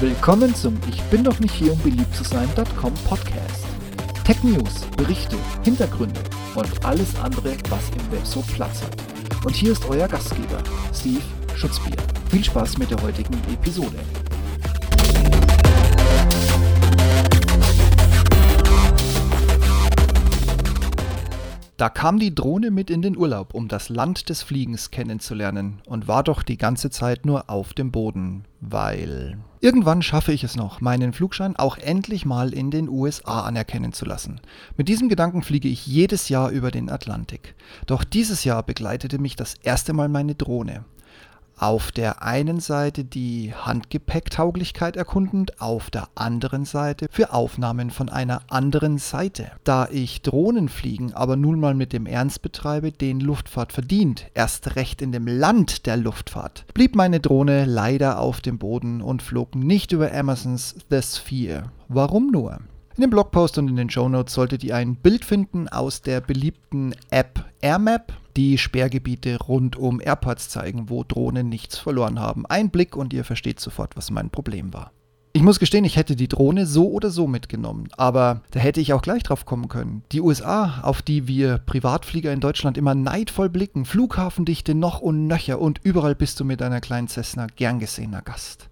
Willkommen zum Ich bin doch nicht hier, um beliebt zu sein.com Podcast. Tech News, Berichte, Hintergründe und alles andere, was im Web so Platz hat. Und hier ist euer Gastgeber, Steve Schutzbier. Viel Spaß mit der heutigen Episode. Da kam die Drohne mit in den Urlaub, um das Land des Fliegens kennenzulernen und war doch die ganze Zeit nur auf dem Boden, weil irgendwann schaffe ich es noch, meinen Flugschein auch endlich mal in den USA anerkennen zu lassen. Mit diesem Gedanken fliege ich jedes Jahr über den Atlantik. Doch dieses Jahr begleitete mich das erste Mal meine Drohne auf der einen Seite die Handgepäcktauglichkeit erkundend, auf der anderen Seite für Aufnahmen von einer anderen Seite. Da ich Drohnenfliegen aber nun mal mit dem Ernst betreibe, den Luftfahrt verdient, erst recht in dem Land der Luftfahrt, blieb meine Drohne leider auf dem Boden und flog nicht über Amazons The Sphere. Warum nur? In dem Blogpost und in den Show Notes solltet ihr ein Bild finden aus der beliebten App AirMap, die Sperrgebiete rund um AirPods zeigen, wo Drohnen nichts verloren haben. Ein Blick und ihr versteht sofort, was mein Problem war. Ich muss gestehen, ich hätte die Drohne so oder so mitgenommen, aber da hätte ich auch gleich drauf kommen können. Die USA, auf die wir Privatflieger in Deutschland immer neidvoll blicken, Flughafendichte noch und nöcher und überall bist du mit deiner kleinen Cessna gern gesehener Gast.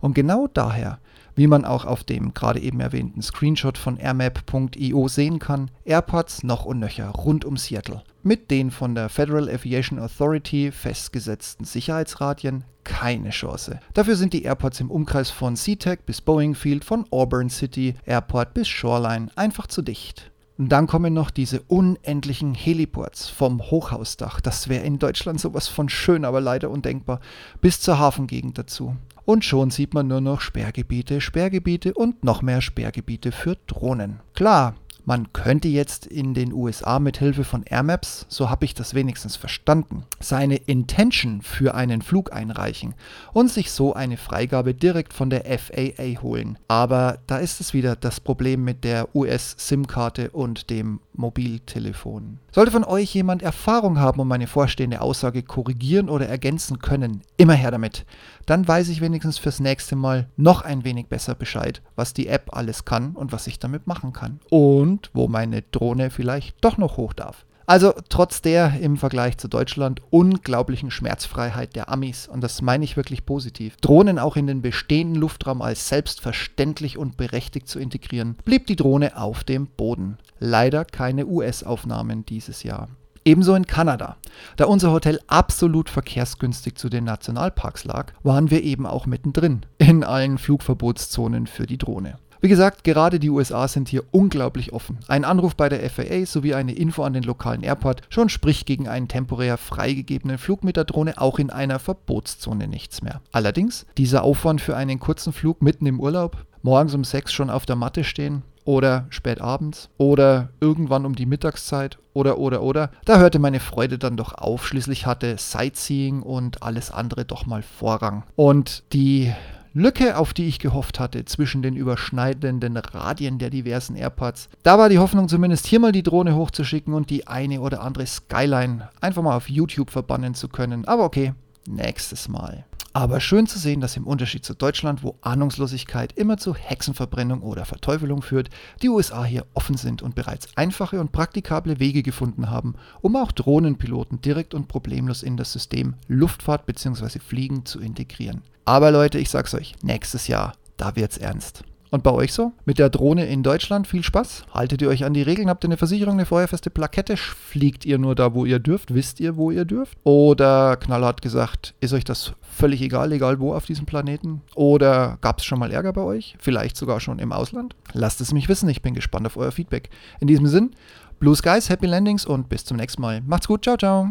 Und genau daher wie man auch auf dem gerade eben erwähnten Screenshot von airmap.io sehen kann, AirPods noch und nöcher rund um Seattle. Mit den von der Federal Aviation Authority festgesetzten Sicherheitsradien keine Chance. Dafür sind die AirPods im Umkreis von SeaTac bis Boeing Field, von Auburn City Airport bis Shoreline einfach zu dicht. Und dann kommen noch diese unendlichen Heliports vom Hochhausdach, das wäre in Deutschland sowas von schön, aber leider undenkbar, bis zur Hafengegend dazu. Und schon sieht man nur noch Sperrgebiete, Sperrgebiete und noch mehr Sperrgebiete für Drohnen. Klar, man könnte jetzt in den USA mit Hilfe von Air Maps, so habe ich das wenigstens verstanden, seine Intention für einen Flug einreichen und sich so eine Freigabe direkt von der FAA holen. Aber da ist es wieder das Problem mit der US-SIM-Karte und dem Mobiltelefon. Sollte von euch jemand Erfahrung haben und meine vorstehende Aussage korrigieren oder ergänzen können, immer her damit. Dann weiß ich wenigstens fürs nächste Mal noch ein wenig besser Bescheid, was die App alles kann und was ich damit machen kann. Und wo meine Drohne vielleicht doch noch hoch darf. Also trotz der im Vergleich zu Deutschland unglaublichen Schmerzfreiheit der Amis, und das meine ich wirklich positiv, Drohnen auch in den bestehenden Luftraum als selbstverständlich und berechtigt zu integrieren, blieb die Drohne auf dem Boden. Leider keine US-Aufnahmen dieses Jahr. Ebenso in Kanada. Da unser Hotel absolut verkehrsgünstig zu den Nationalparks lag, waren wir eben auch mittendrin in allen Flugverbotszonen für die Drohne. Wie gesagt, gerade die USA sind hier unglaublich offen. Ein Anruf bei der FAA sowie eine Info an den lokalen Airport schon spricht gegen einen temporär freigegebenen Flug mit der Drohne auch in einer Verbotszone nichts mehr. Allerdings, dieser Aufwand für einen kurzen Flug mitten im Urlaub, morgens um sechs schon auf der Matte stehen oder spät abends oder irgendwann um die Mittagszeit oder oder oder. Da hörte meine Freude dann doch auf. Schließlich hatte Sightseeing und alles andere doch mal Vorrang. Und die Lücke, auf die ich gehofft hatte, zwischen den überschneidenden Radien der diversen AirPods. Da war die Hoffnung zumindest hier mal die Drohne hochzuschicken und die eine oder andere Skyline einfach mal auf YouTube verbannen zu können. Aber okay, nächstes Mal. Aber schön zu sehen, dass im Unterschied zu Deutschland, wo Ahnungslosigkeit immer zu Hexenverbrennung oder Verteufelung führt, die USA hier offen sind und bereits einfache und praktikable Wege gefunden haben, um auch Drohnenpiloten direkt und problemlos in das System Luftfahrt bzw. Fliegen zu integrieren. Aber Leute, ich sag's euch, nächstes Jahr, da wird's ernst. Und bei euch so? Mit der Drohne in Deutschland viel Spaß? Haltet ihr euch an die Regeln? Habt ihr eine Versicherung, eine feuerfeste Plakette? Fliegt ihr nur da, wo ihr dürft? Wisst ihr, wo ihr dürft? Oder knallhart gesagt, ist euch das völlig egal, egal wo auf diesem Planeten? Oder gab es schon mal Ärger bei euch? Vielleicht sogar schon im Ausland? Lasst es mich wissen, ich bin gespannt auf euer Feedback. In diesem Sinn, Blue Skies, Happy Landings und bis zum nächsten Mal. Macht's gut, ciao, ciao.